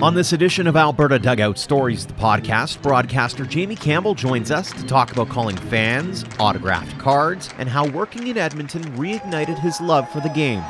On this edition of Alberta Dugout Stories, the podcast, broadcaster Jamie Campbell joins us to talk about calling fans, autographed cards, and how working in Edmonton reignited his love for the game.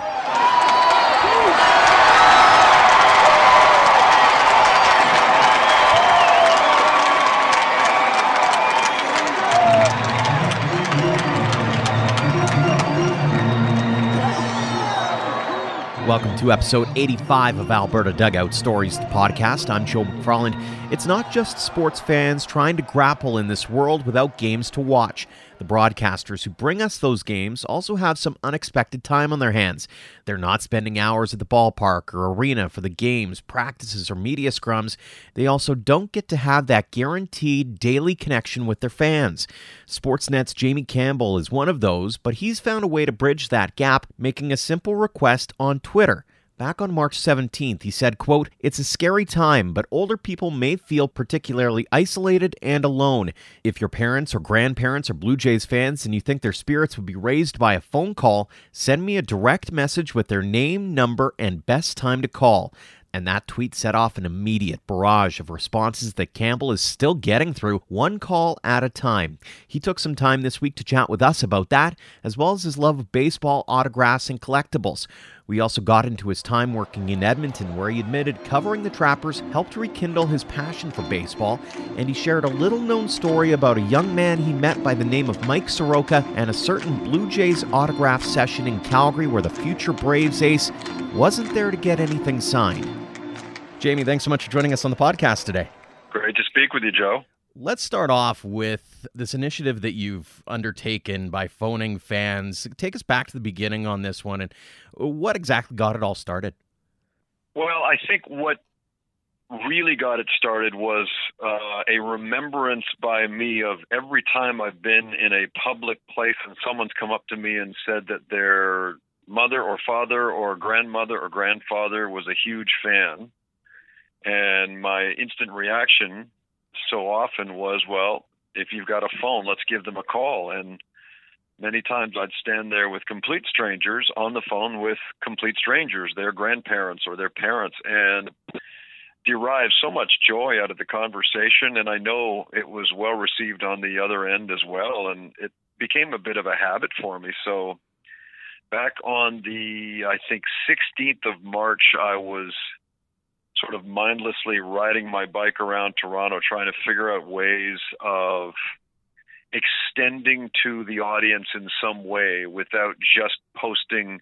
Welcome to episode 85 of Alberta Dugout Stories, the podcast. I'm Joe McFarland. It's not just sports fans trying to grapple in this world without games to watch. The broadcasters who bring us those games also have some unexpected time on their hands. They're not spending hours at the ballpark or arena for the games, practices, or media scrums. They also don't get to have that guaranteed daily connection with their fans. Sportsnet's Jamie Campbell is one of those, but he's found a way to bridge that gap, making a simple request on Twitter. Back on March 17th, he said, quote, It's a scary time, but older people may feel particularly isolated and alone. If your parents or grandparents are Blue Jays fans and you think their spirits would be raised by a phone call, send me a direct message with their name, number, and best time to call and that tweet set off an immediate barrage of responses that Campbell is still getting through one call at a time. He took some time this week to chat with us about that, as well as his love of baseball, autographs, and collectibles. We also got into his time working in Edmonton, where he admitted covering the Trappers helped rekindle his passion for baseball, and he shared a little known story about a young man he met by the name of Mike Soroka and a certain Blue Jays autograph session in Calgary where the future Braves ace wasn't there to get anything signed. Jamie, thanks so much for joining us on the podcast today. Great to speak with you, Joe. Let's start off with this initiative that you've undertaken by phoning fans. Take us back to the beginning on this one and what exactly got it all started. Well, I think what really got it started was uh, a remembrance by me of every time I've been in a public place and someone's come up to me and said that their mother or father or grandmother or grandfather was a huge fan. And my instant reaction so often was, well, if you've got a phone, let's give them a call. And many times I'd stand there with complete strangers on the phone with complete strangers, their grandparents or their parents, and derive so much joy out of the conversation. And I know it was well received on the other end as well. And it became a bit of a habit for me. So back on the, I think, 16th of March, I was sort of mindlessly riding my bike around Toronto, trying to figure out ways of extending to the audience in some way without just posting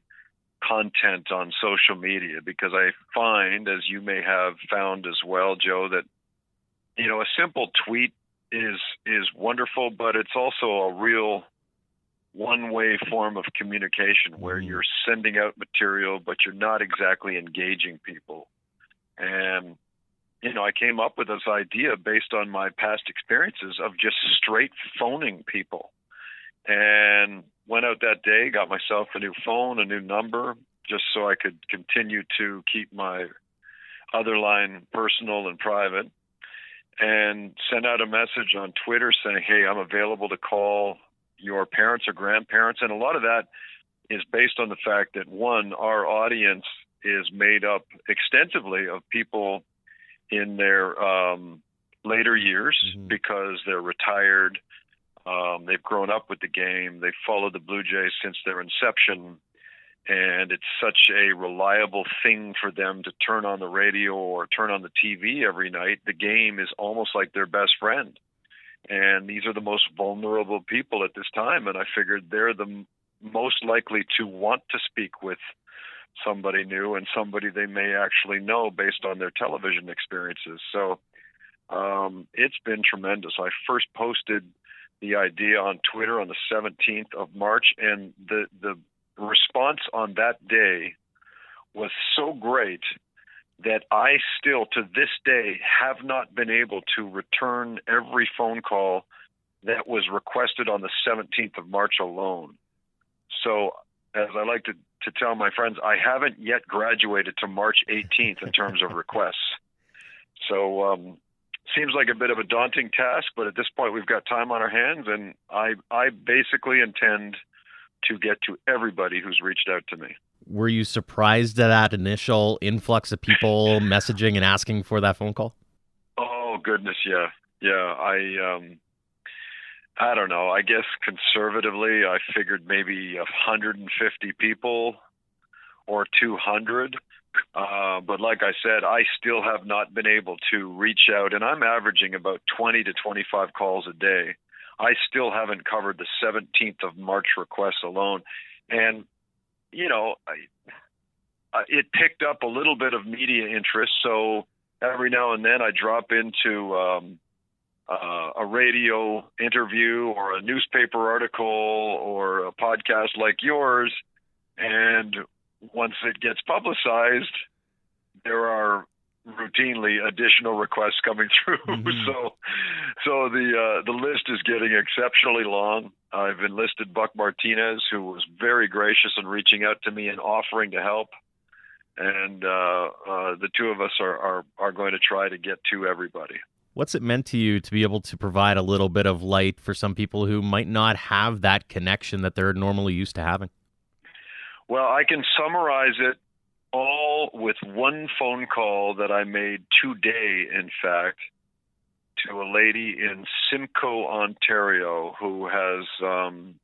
content on social media because I find as you may have found as well Joe that you know a simple tweet is is wonderful but it's also a real one way form of communication where mm-hmm. you're sending out material but you're not exactly engaging people and you know, I came up with this idea based on my past experiences of just straight phoning people. And went out that day, got myself a new phone, a new number, just so I could continue to keep my other line personal and private. And sent out a message on Twitter saying, Hey, I'm available to call your parents or grandparents. And a lot of that is based on the fact that one, our audience is made up extensively of people in their um, later years mm-hmm. because they're retired. Um, they've grown up with the game. They've followed the Blue Jays since their inception. And it's such a reliable thing for them to turn on the radio or turn on the TV every night. The game is almost like their best friend. And these are the most vulnerable people at this time. And I figured they're the most likely to want to speak with somebody new and somebody they may actually know based on their television experiences. So um, it's been tremendous. I first posted the idea on Twitter on the 17th of March, and the the response on that day was so great that I still to this day have not been able to return every phone call that was requested on the 17th of March alone. So, as I like to to tell my friends I haven't yet graduated to March 18th in terms of requests. So um, seems like a bit of a daunting task, but at this point we've got time on our hands, and I I basically intend to get to everybody who's reached out to me. were you surprised at that initial influx of people messaging and asking for that phone call? Oh goodness, yeah, yeah. I um, I don't know. I guess conservatively, I figured maybe 150 people or 200. Uh, but like I said, I still have not been able to reach out, and I'm averaging about 20 to 25 calls a day. I still haven't covered the 17th of March requests alone, and you know, I, it picked up a little bit of media interest. So every now and then, I drop into um, uh, a radio interview or a newspaper article or a podcast like yours, and once it gets publicized, there are routinely additional requests coming through. Mm-hmm. so, so the uh, the list is getting exceptionally long. I've enlisted Buck Martinez, who was very gracious in reaching out to me and offering to help. And uh, uh, the two of us are, are are going to try to get to everybody. What's it meant to you to be able to provide a little bit of light for some people who might not have that connection that they're normally used to having? Well, I can summarize it all with one phone call that I made today, in fact, to a lady in Simcoe, Ontario, who has um,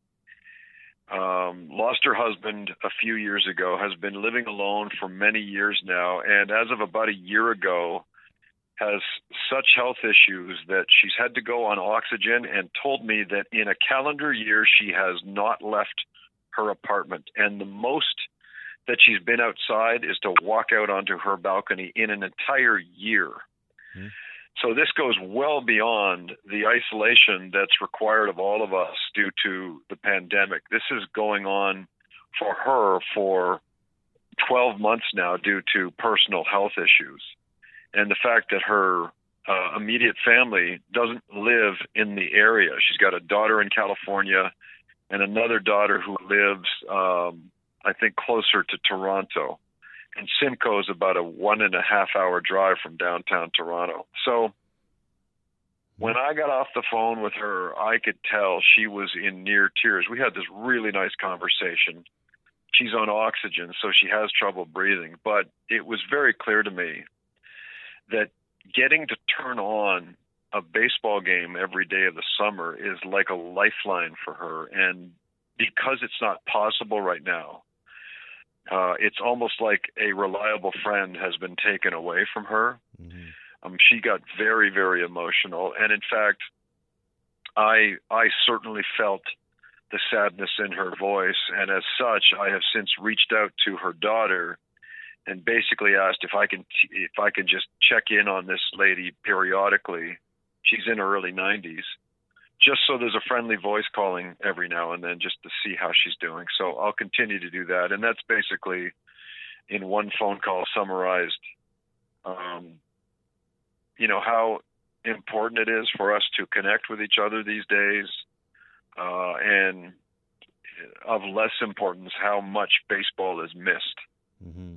um, lost her husband a few years ago, has been living alone for many years now, and as of about a year ago, has such health issues that she's had to go on oxygen and told me that in a calendar year she has not left her apartment. And the most that she's been outside is to walk out onto her balcony in an entire year. Mm-hmm. So this goes well beyond the isolation that's required of all of us due to the pandemic. This is going on for her for 12 months now due to personal health issues. And the fact that her uh, immediate family doesn't live in the area. She's got a daughter in California and another daughter who lives, um, I think, closer to Toronto. And Simcoe is about a one and a half hour drive from downtown Toronto. So when I got off the phone with her, I could tell she was in near tears. We had this really nice conversation. She's on oxygen, so she has trouble breathing. But it was very clear to me that getting to turn on a baseball game every day of the summer is like a lifeline for her. And because it's not possible right now, uh, it's almost like a reliable friend has been taken away from her. Mm-hmm. Um, she got very, very emotional, and in fact, I I certainly felt the sadness in her voice, and as such, I have since reached out to her daughter and basically asked if I can if I can just check in on this lady periodically. She's in her early 90s just so there's a friendly voice calling every now and then just to see how she's doing. So i'll continue to do that. And that's basically in one phone call summarized um, you know how important it is for us to connect with each other these days uh, and of less importance how much baseball is missed. Mm-hmm.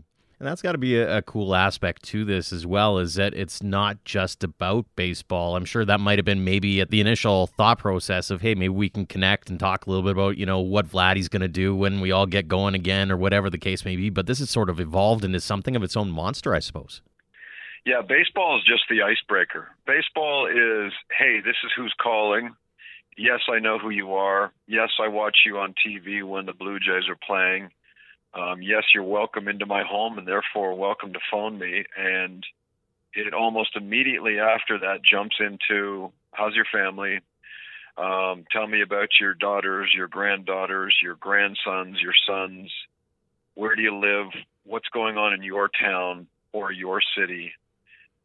And that's got to be a, a, cool aspect to this as well, is that it's not just about baseball. I'm sure that might have been maybe at the initial thought process of, hey, maybe we can connect and talk a little bit about, you know, what Vladdy's going to do when we all get going again or whatever the case may be. But this has sort of evolved into something of its own monster, I suppose. Yeah, baseball is just the icebreaker. Baseball is, hey, this is who's calling. Yes, I know who you are. Yes, I watch you on TV when the Blue Jays are playing um, yes, you're welcome into my home and therefore welcome to phone me. And it almost immediately after that jumps into how's your family? Um, tell me about your daughters, your granddaughters, your grandsons, your sons. Where do you live? What's going on in your town or your city?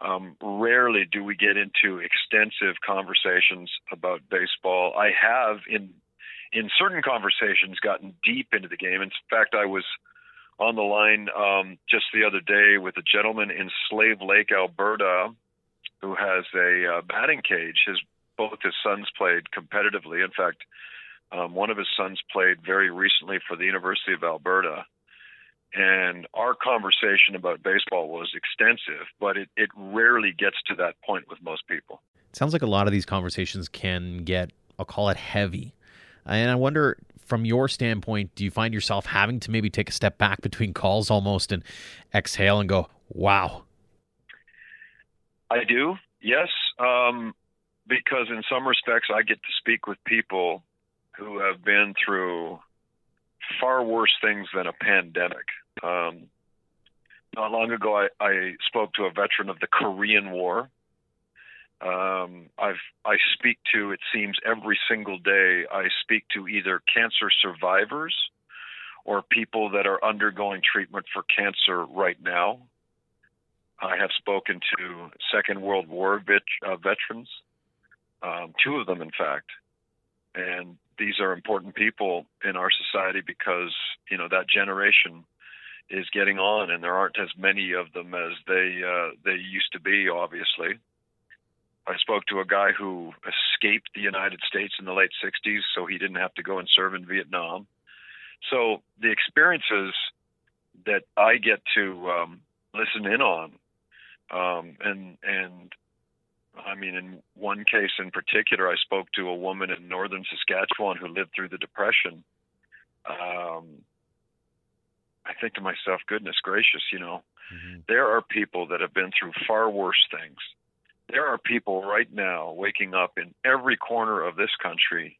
Um, rarely do we get into extensive conversations about baseball. I have in in certain conversations gotten deep into the game. In fact, I was on the line um, just the other day with a gentleman in Slave Lake, Alberta, who has a uh, batting cage. His both his sons played competitively. In fact, um, one of his sons played very recently for the University of Alberta. And our conversation about baseball was extensive, but it, it rarely gets to that point with most people. It sounds like a lot of these conversations can get, I'll call it heavy. And I wonder from your standpoint, do you find yourself having to maybe take a step back between calls almost and exhale and go, wow? I do, yes. Um, because in some respects, I get to speak with people who have been through far worse things than a pandemic. Um, not long ago, I, I spoke to a veteran of the Korean War um, I've I speak to it seems every single day. I speak to either cancer survivors or people that are undergoing treatment for cancer right now. I have spoken to Second World War vet, uh, veterans, um, two of them, in fact, and these are important people in our society because you know that generation is getting on, and there aren't as many of them as they uh, they used to be, obviously. I spoke to a guy who escaped the United States in the late 60s, so he didn't have to go and serve in Vietnam. So the experiences that I get to um, listen in on, um, and and I mean, in one case in particular, I spoke to a woman in northern Saskatchewan who lived through the Depression. Um, I think to myself, goodness gracious, you know, mm-hmm. there are people that have been through far worse things there are people right now waking up in every corner of this country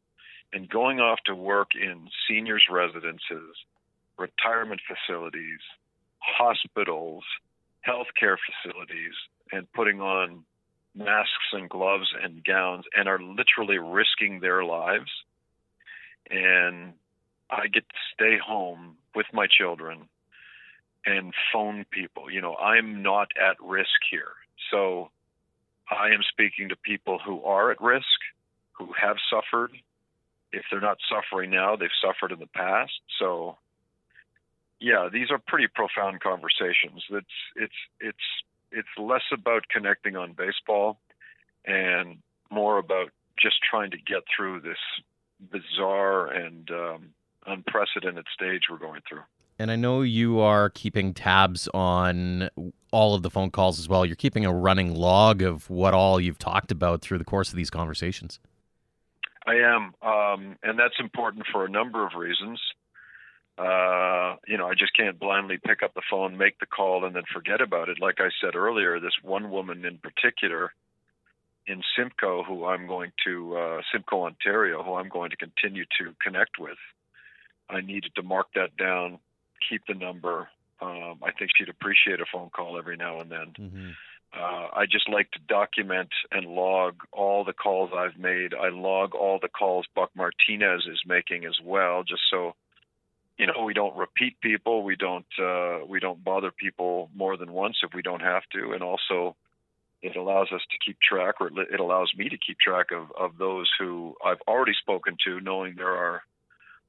and going off to work in seniors' residences, retirement facilities, hospitals, healthcare facilities, and putting on masks and gloves and gowns and are literally risking their lives. And I get to stay home with my children and phone people. You know, I'm not at risk here. So I am speaking to people who are at risk, who have suffered. If they're not suffering now, they've suffered in the past. So, yeah, these are pretty profound conversations. It's it's it's it's less about connecting on baseball and more about just trying to get through this bizarre and um, unprecedented stage we're going through. And I know you are keeping tabs on all of the phone calls as well. You're keeping a running log of what all you've talked about through the course of these conversations. I am, um, and that's important for a number of reasons. Uh, you know, I just can't blindly pick up the phone, make the call, and then forget about it. Like I said earlier, this one woman in particular in Simcoe, who I'm going to uh, Simcoe, Ontario, who I'm going to continue to connect with. I needed to mark that down keep the number. Um, I think she'd appreciate a phone call every now and then. Mm-hmm. Uh, I just like to document and log all the calls I've made. I log all the calls Buck Martinez is making as well, just so you know we don't repeat people. We don't uh, we don't bother people more than once if we don't have to, and also it allows us to keep track, or it allows me to keep track of of those who I've already spoken to, knowing there are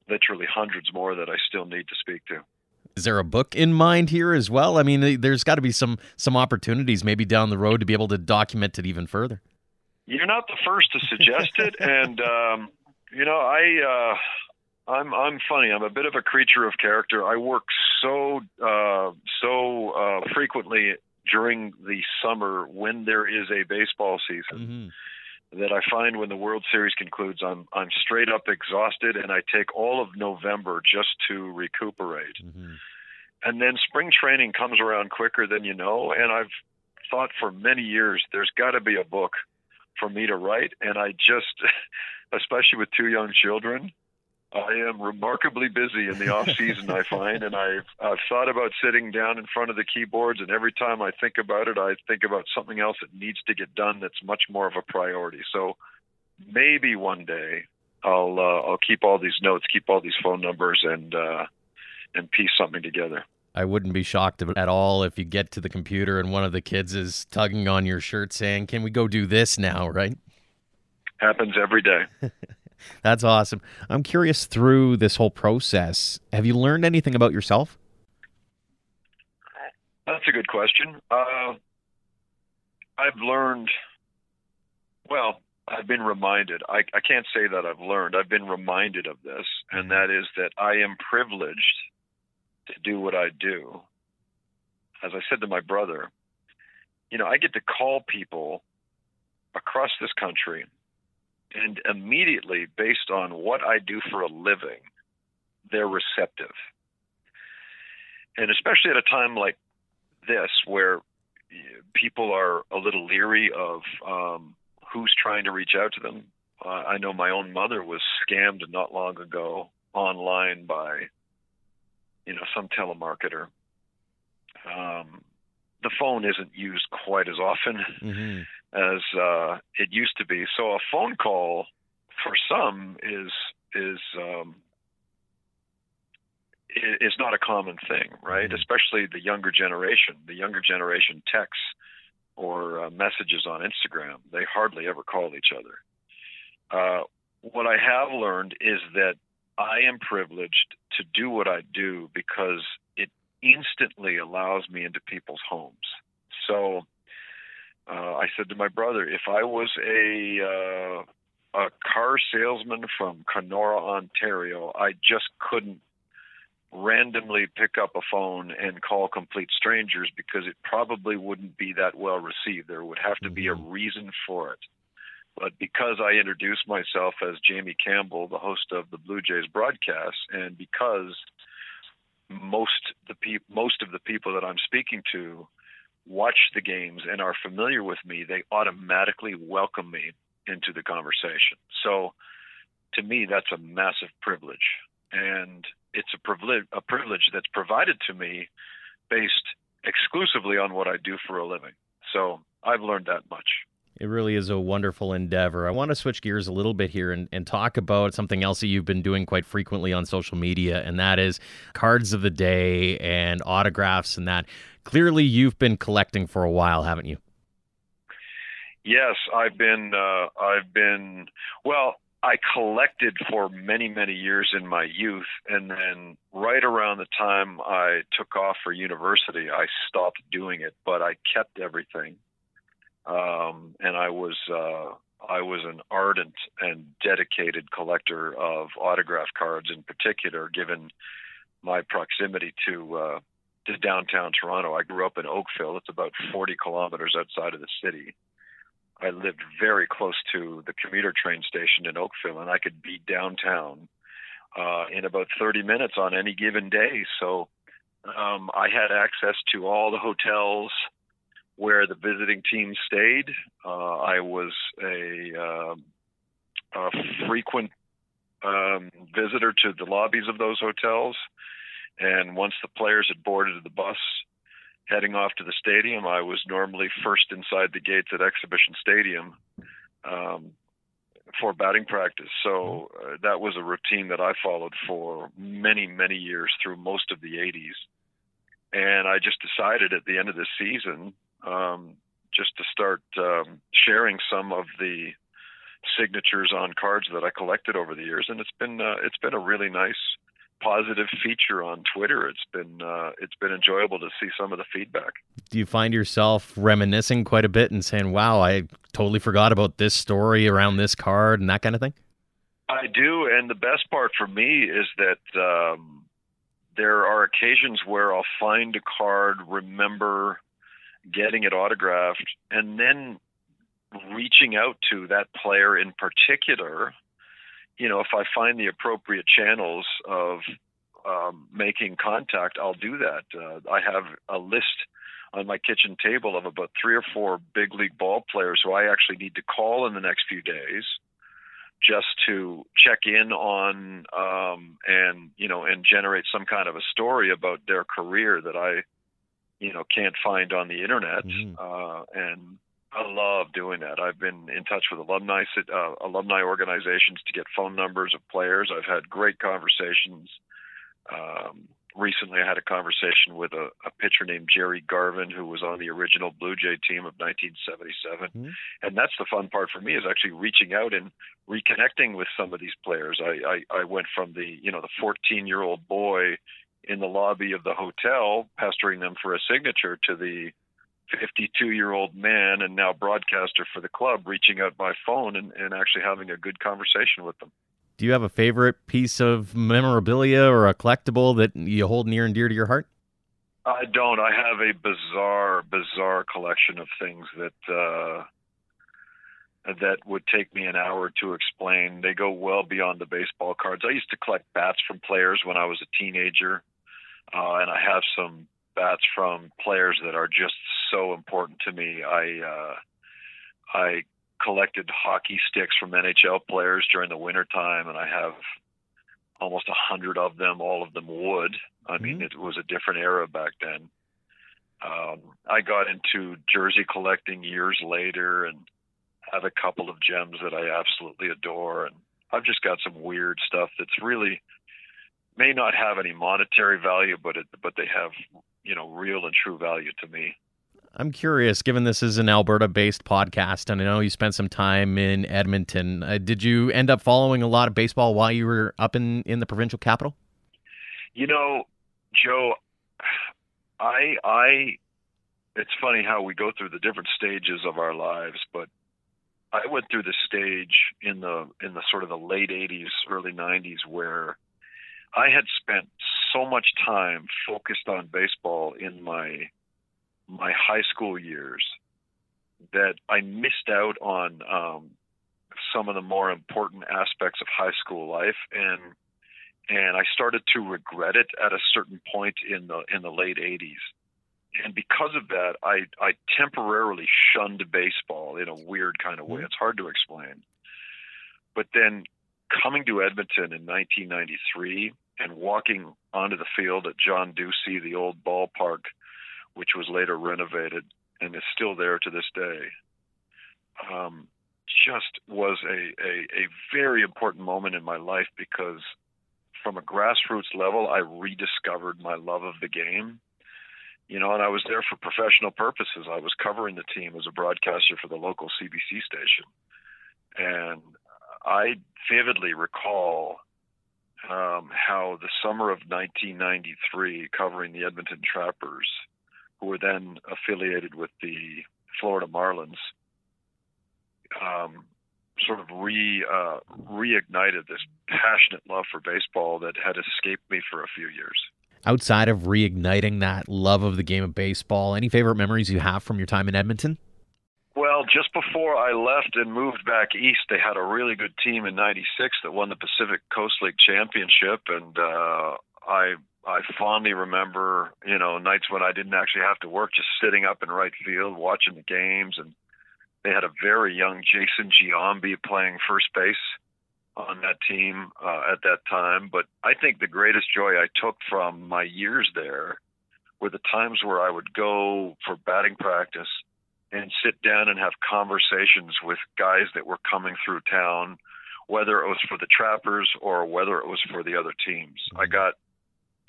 literally hundreds more that I still need to speak to is there a book in mind here as well? I mean, there's got to be some some opportunities maybe down the road to be able to document it even further. You're not the first to suggest it, and um, you know, I uh, I'm I'm funny. I'm a bit of a creature of character. I work so uh, so uh, frequently during the summer when there is a baseball season. Mm-hmm that I find when the World Series concludes, I'm I'm straight up exhausted, and I take all of November just to recuperate. Mm-hmm. And then spring training comes around quicker than you know, and I've thought for many years there's got to be a book for me to write, and I just, especially with two young children, I am remarkably busy in the off season. I find, and I've I've thought about sitting down in front of the keyboards, and every time I think about it, I think about something else that needs to get done that's much more of a priority. So maybe one day I'll uh, I'll keep all these notes, keep all these phone numbers, and uh, and piece something together. I wouldn't be shocked at all if you get to the computer and one of the kids is tugging on your shirt saying, "Can we go do this now?" Right? Happens every day. That's awesome. I'm curious through this whole process, have you learned anything about yourself? That's a good question. Uh, I've learned, well, I've been reminded. I, I can't say that I've learned. I've been reminded of this, and that is that I am privileged to do what I do. As I said to my brother, you know, I get to call people across this country and immediately, based on what I do for a living, they're receptive. And especially at a time like this, where people are a little leery of um, who's trying to reach out to them. Uh, I know my own mother was scammed not long ago online by, you know, some telemarketer. Um, the phone isn't used quite as often mm-hmm. As uh, it used to be. So a phone call for some is is um, is not a common thing, right? Mm-hmm. Especially the younger generation. The younger generation texts or uh, messages on Instagram. They hardly ever call each other. Uh, what I have learned is that I am privileged to do what I do because it instantly allows me into people's homes. So uh, I said to my brother, if I was a uh, a car salesman from Kenora, Ontario, I just couldn't randomly pick up a phone and call complete strangers because it probably wouldn't be that well received. There would have to be a mm-hmm. reason for it. But because I introduced myself as Jamie Campbell, the host of the Blue Jays broadcast, and because most the pe- most of the people that I'm speaking to watch the games and are familiar with me, they automatically welcome me into the conversation. So to me, that's a massive privilege. And it's a privilege, a privilege that's provided to me based exclusively on what I do for a living. So I've learned that much. It really is a wonderful endeavor. I want to switch gears a little bit here and, and talk about something else that you've been doing quite frequently on social media, and that is cards of the day and autographs and that. Clearly, you've been collecting for a while, haven't you? Yes, I've been. Uh, I've been. Well, I collected for many, many years in my youth, and then right around the time I took off for university, I stopped doing it, but I kept everything. Um, and I was uh, I was an ardent and dedicated collector of autograph cards, in particular, given my proximity to uh, to downtown Toronto. I grew up in Oakville; it's about 40 kilometers outside of the city I lived very close to the commuter train station in Oakville, and I could be downtown uh, in about 30 minutes on any given day. So um, I had access to all the hotels where the visiting team stayed. Uh, I was a, uh, a frequent um, visitor to the lobbies of those hotels. And once the players had boarded the bus, heading off to the stadium, I was normally first inside the gates at Exhibition Stadium um, for batting practice. So uh, that was a routine that I followed for many, many years through most of the 80s. And I just decided at the end of the season um, just to start um, sharing some of the signatures on cards that I collected over the years, and it's been uh, it's been a really nice positive feature on Twitter. It's been uh, it's been enjoyable to see some of the feedback. Do you find yourself reminiscing quite a bit and saying, "Wow, I totally forgot about this story around this card and that kind of thing"? I do, and the best part for me is that um, there are occasions where I'll find a card, remember getting it autographed, and then reaching out to that player in particular you know, if I find the appropriate channels of um, making contact, I'll do that. Uh, I have a list on my kitchen table of about three or four big league ball players who I actually need to call in the next few days just to check in on um, and you know and generate some kind of a story about their career that I you know can't find on the internet mm-hmm. uh, and I love doing that. I've been in touch with alumni uh, alumni organizations to get phone numbers of players. I've had great conversations. Um, recently, I had a conversation with a, a, pitcher named Jerry Garvin, who was on the original Blue Jay team of 1977. Mm-hmm. And that's the fun part for me is actually reaching out and reconnecting with some of these players. I, I, I went from the you know the 14 year old boy in the lobby of the hotel pestering them for a signature to the 52 year old man and now broadcaster for the club reaching out by phone and, and actually having a good conversation with them. Do you have a favorite piece of memorabilia or a collectible that you hold near and dear to your heart? I don't. I have a bizarre, bizarre collection of things that uh, that would take me an hour to explain. They go well beyond the baseball cards. I used to collect bats from players when I was a teenager, uh, and I have some bats from players that are just so important to me. I uh, I collected hockey sticks from NHL players during the wintertime, and I have almost a hundred of them, all of them wood. I mean, mm-hmm. it was a different era back then. Um, I got into jersey collecting years later and have a couple of gems that I absolutely adore. And I've just got some weird stuff that's really may not have any monetary value, but it, but they have, you know, real and true value to me. I'm curious, given this is an Alberta based podcast, and I know you spent some time in Edmonton, uh, did you end up following a lot of baseball while you were up in, in the provincial capital? You know, Joe, I, I, it's funny how we go through the different stages of our lives, but I went through the stage in the in the sort of the late 80s, early 90s where I had spent so much time focused on baseball in my my high school years that I missed out on um, some of the more important aspects of high school life, and and I started to regret it at a certain point in the in the late '80s. And because of that, I I temporarily shunned baseball in a weird kind of way. Mm-hmm. It's hard to explain. But then coming to Edmonton in 1993 and walking onto the field at John Ducey, the old ballpark which was later renovated and is still there to this day, um, just was a, a, a very important moment in my life because from a grassroots level, I rediscovered my love of the game. You know, and I was there for professional purposes. I was covering the team as a broadcaster for the local CBC station. And I vividly recall um, how the summer of 1993, covering the Edmonton Trappers, who were then affiliated with the Florida Marlins, um, sort of re uh, reignited this passionate love for baseball that had escaped me for a few years. Outside of reigniting that love of the game of baseball, any favorite memories you have from your time in Edmonton? Well, just before I left and moved back east, they had a really good team in '96 that won the Pacific Coast League championship, and uh, I I fondly remember, you know, nights when I didn't actually have to work, just sitting up in right field watching the games. And they had a very young Jason Giambi playing first base on that team uh, at that time. But I think the greatest joy I took from my years there were the times where I would go for batting practice and sit down and have conversations with guys that were coming through town, whether it was for the Trappers or whether it was for the other teams. I mm-hmm. got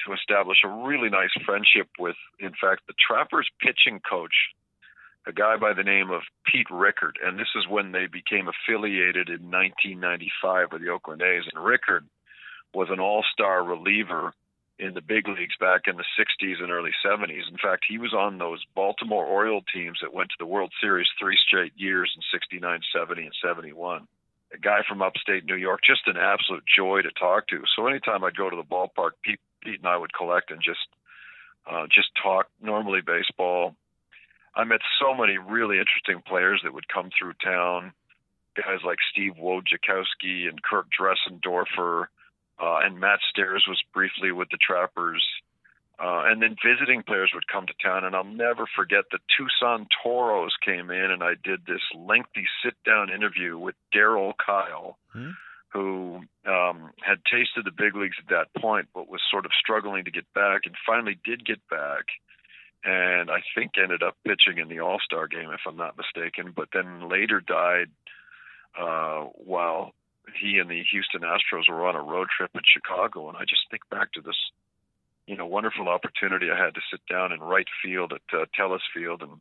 to establish a really nice friendship with, in fact, the Trappers pitching coach, a guy by the name of Pete Richert. And this is when they became affiliated in 1995 with the Oakland A's. And Richert was an all star reliever in the big leagues back in the 60s and early 70s. In fact, he was on those Baltimore Oriole teams that went to the World Series three straight years in 69, 70, and 71 a guy from upstate New York, just an absolute joy to talk to. So anytime I'd go to the ballpark, Pete, Pete and I would collect and just uh, just talk normally baseball. I met so many really interesting players that would come through town, guys like Steve Wojciechowski and Kirk Dressendorfer, uh, and Matt Stairs was briefly with the Trappers. Uh, and then visiting players would come to town, and I'll never forget the Tucson Toros came in, and I did this lengthy sit-down interview with Darryl Kile, hmm who um, had tasted the big leagues at that point, but was sort of struggling to get back, and finally did get back, and I think ended up pitching in the All Star game, if I'm not mistaken. But then later died uh, while he and the Houston Astros were on a road trip in Chicago, and I just think back to this, you know, wonderful opportunity I had to sit down in right field at uh, Telus Field and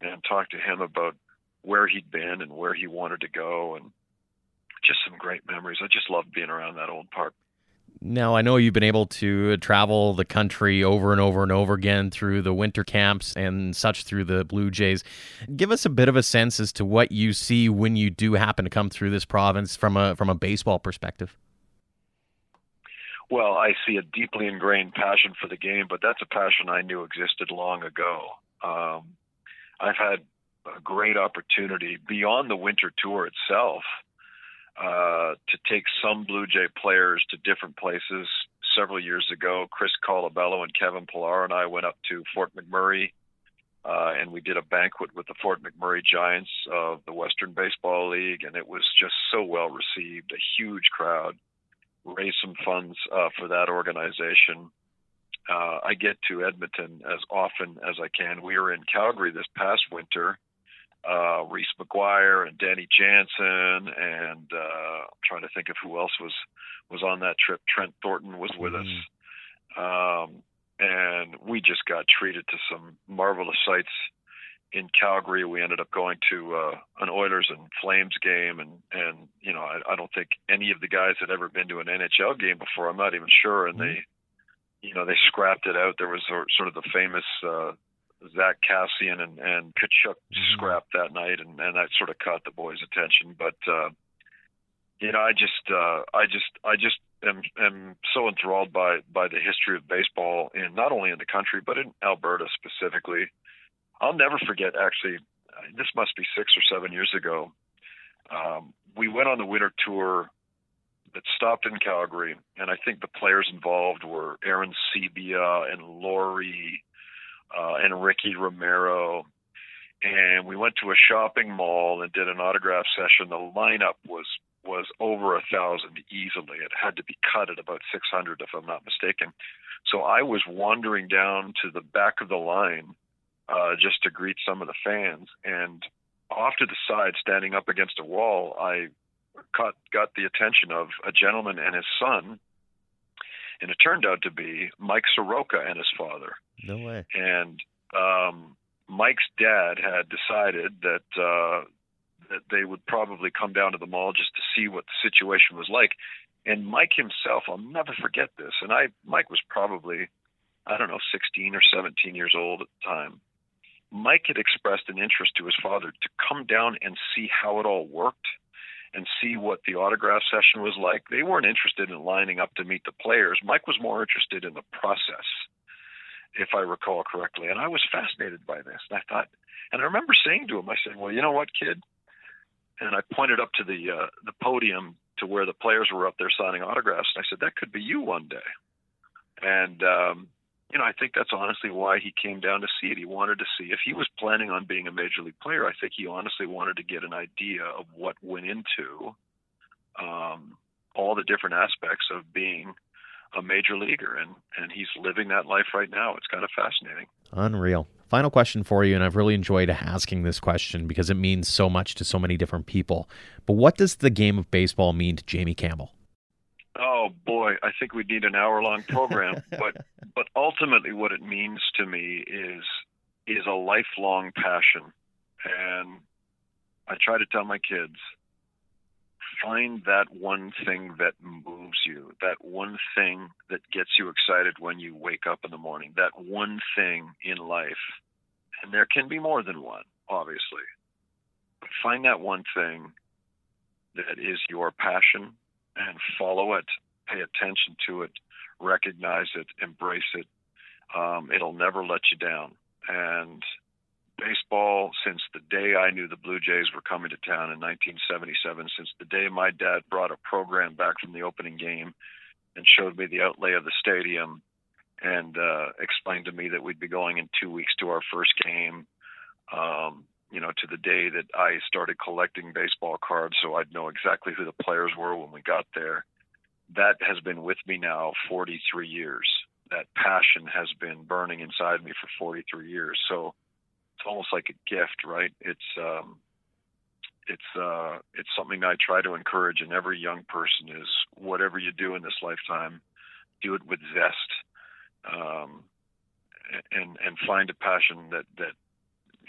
and talk to him about where he'd been and where he wanted to go and just some great memories. I just love being around that old park. Now, I know you've been able to travel the country over and over and over again through the winter camps and such through the Blue Jays. Give us a bit of a sense as to what you see when you do happen to come through this province from a from a baseball perspective. Well, I see a deeply ingrained passion for the game, but that's a passion I knew existed long ago. Um, I've had a great opportunity beyond the winter tour itself uh, to take some Blue Jay players to different places. Several years ago, Chris Colabello and Kevin Pillar and I went up to Fort McMurray uh, and we did a banquet with the Fort McMurray Giants of the Western Baseball League, and it was just so well received. A huge crowd, raised some funds uh, for that organization. Uh, I get to Edmonton as often as I can. We were in Calgary this past winter. Uh, Reese McGuire and Danny Jansen, and uh, I'm trying to think of who else was was on that trip. Trent Thornton was with mm-hmm. us. Um, and we just got treated to some marvelous sights in Calgary. We ended up going to uh, an Oilers and Flames game, and and you know I, I don't think any of the guys had ever been to an NHL game before. I'm not even sure, and they, you know, they scrapped it out. There was sort of the famous. Uh, Zack Kassian and, and Tkachuk mm-hmm. scrapped that night, and, and that sort of caught the boys' attention. But uh, you know, I just, uh, I just, I just am, am so enthralled by by the history of baseball in not only in the country but in Alberta specifically. I'll never forget. Actually, this must be six or seven years ago. Um, we went on the winter tour that stopped in Calgary, and I think the players involved were Aaron Sebia and Lawrie uh, and Ricky Romero. And we went to a shopping mall and did an autograph session. The lineup was was over a thousand easily. It had to be cut at about 600, if I'm not mistaken. So I was wandering down to the back of the line uh, just to greet some of the fans, and off to the side, standing up against a wall, I caught, got the attention of a gentleman and his son, and it turned out to be Mike Soroka and his father. No way. And um, Mike's dad had decided that uh, that they would probably come down to the mall just to see what the situation was like. And Mike himself, I'll never forget this. And I, Mike was probably, I don't know, 16 or 17 years old at the time. Mike had expressed an interest to his father to come down and see how it all worked and see what the autograph session was like. They weren't interested in lining up to meet the players. Mike was more interested in the process, if I recall correctly. And I was fascinated by this. And I thought, and I remember saying to him, I said, Well, you know what, kid? and I pointed up to the uh, the podium to where the players were up there signing autographs, and I said that could be you one day. And um, you know, I think that's honestly why he came down to see it. He wanted to see if he was planning on being a major league player. I think he honestly wanted to get an idea of what went into um, all the different aspects of being a major leaguer, and and he's living that life right now. It's kind of fascinating. Unreal. Final question for you, and I've really enjoyed asking this question because it means so much to so many different people. But what does the game of baseball mean to Jamie Campbell? Oh boy, I think we'd need an hour-long program. but but ultimately, what it means to me is is a lifelong passion, and I try to tell my kids find that one thing that moves you, that one thing that gets you excited when you wake up in the morning, that one thing in life. And there can be more than one, obviously. But find that one thing that is your passion and follow it, pay attention to it, recognize it, embrace it. Um, it'll never let you down. And baseball since the day I knew the Blue Jays were coming to town in 1977, since the day my dad brought a program back from the opening game and showed me the outlay of the stadium and uh, explained to me that we'd be going in two weeks to our first game. Um, you know, to the day that I started collecting baseball cards, so I'd know exactly who the players were when we got there. That has been with me now 43 years. That passion has been burning inside me for 43 years. So, it's almost like a gift, right? It's um, it's uh, it's something I try to encourage in every young person is whatever you do in this lifetime, do it with zest, um, and and find a passion that that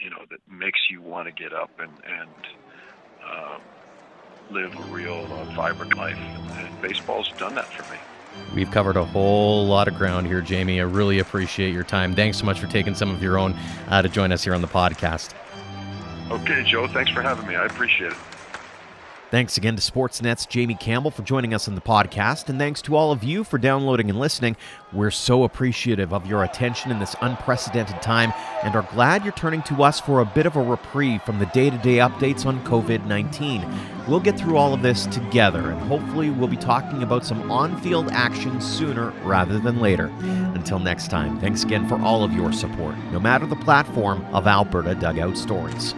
you know that makes you want to get up and and um, live a real uh, vibrant life. And, and baseball's done that for me. We've covered a whole lot of ground here, Jamie. I really appreciate your time. Thanks so much for taking some of your own uh, to join us here on the podcast. Okay, Joe. Thanks for having me. I appreciate it. Thanks again to Sportsnet's Jamie Campbell for joining us on the podcast, and thanks to all of you for downloading and listening. We're so appreciative of your attention in this unprecedented time and are glad you're turning to us for a bit of a reprieve from the day to day updates on COVID 19. We'll get through all of this together, and hopefully, we'll be talking about some on field action sooner rather than later. Until next time, thanks again for all of your support, no matter the platform of Alberta Dugout Stories.